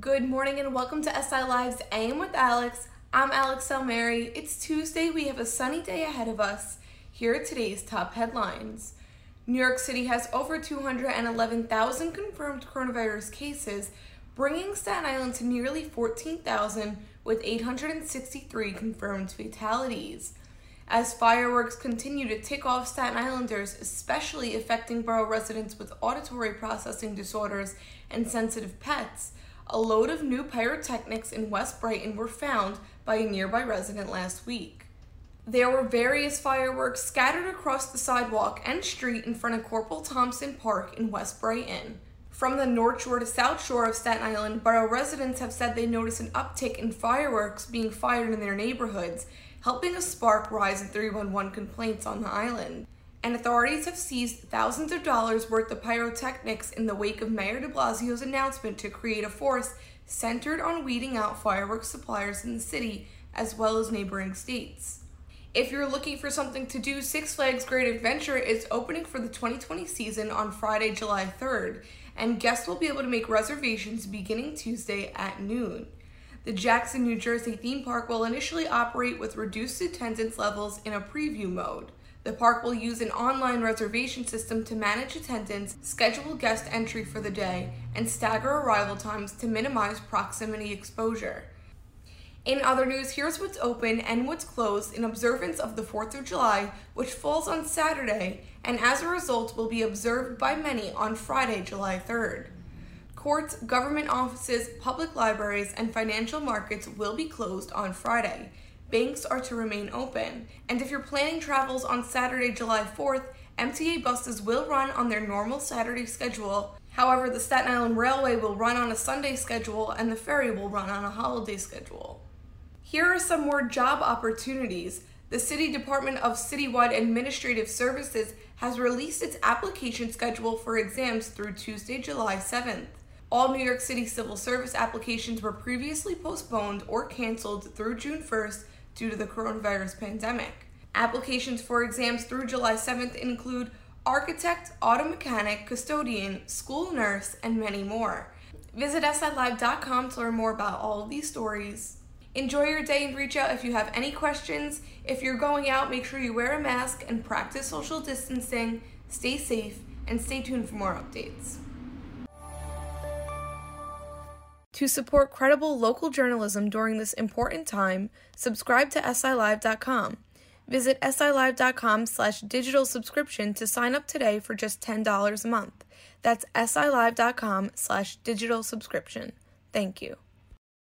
Good morning and welcome to SI Live's AM with Alex. I'm Alex Salmieri. It's Tuesday. We have a sunny day ahead of us. Here are today's top headlines. New York City has over 211,000 confirmed coronavirus cases, bringing Staten Island to nearly 14,000 with 863 confirmed fatalities. As fireworks continue to tick off Staten Islanders, especially affecting borough residents with auditory processing disorders and sensitive pets, a load of new pyrotechnics in West Brighton were found by a nearby resident last week. There were various fireworks scattered across the sidewalk and street in front of Corporal Thompson Park in West Brighton. From the North Shore to South Shore of Staten Island, borough residents have said they noticed an uptick in fireworks being fired in their neighborhoods, helping a spark rise in 311 complaints on the island and authorities have seized thousands of dollars worth of pyrotechnics in the wake of Mayor de Blasio's announcement to create a force centered on weeding out fireworks suppliers in the city as well as neighboring states. If you're looking for something to do, Six Flags Great Adventure is opening for the 2020 season on Friday, July 3rd, and guests will be able to make reservations beginning Tuesday at noon. The Jackson, New Jersey theme park will initially operate with reduced attendance levels in a preview mode. The park will use an online reservation system to manage attendance, schedule guest entry for the day, and stagger arrival times to minimize proximity exposure. In other news, here's what's open and what's closed in observance of the 4th of July, which falls on Saturday, and as a result will be observed by many on Friday, July 3rd. Courts, government offices, public libraries, and financial markets will be closed on Friday banks are to remain open. And if you're planning travels on Saturday, July 4th, MTA buses will run on their normal Saturday schedule. However, the Staten Island Railway will run on a Sunday schedule and the ferry will run on a holiday schedule. Here are some more job opportunities. The City Department of Citywide Administrative Services has released its application schedule for exams through Tuesday, July 7th. All New York City civil service applications were previously postponed or canceled through June 1st due to the coronavirus pandemic. Applications for exams through July 7th include architect, auto mechanic, custodian, school nurse, and many more. Visit SILive.com to learn more about all of these stories. Enjoy your day and reach out if you have any questions. If you're going out, make sure you wear a mask and practice social distancing. Stay safe and stay tuned for more updates. To support credible local journalism during this important time, subscribe to SILive.com. Visit SILive.com slash digital subscription to sign up today for just $10 a month. That's SILive.com slash digital subscription. Thank you.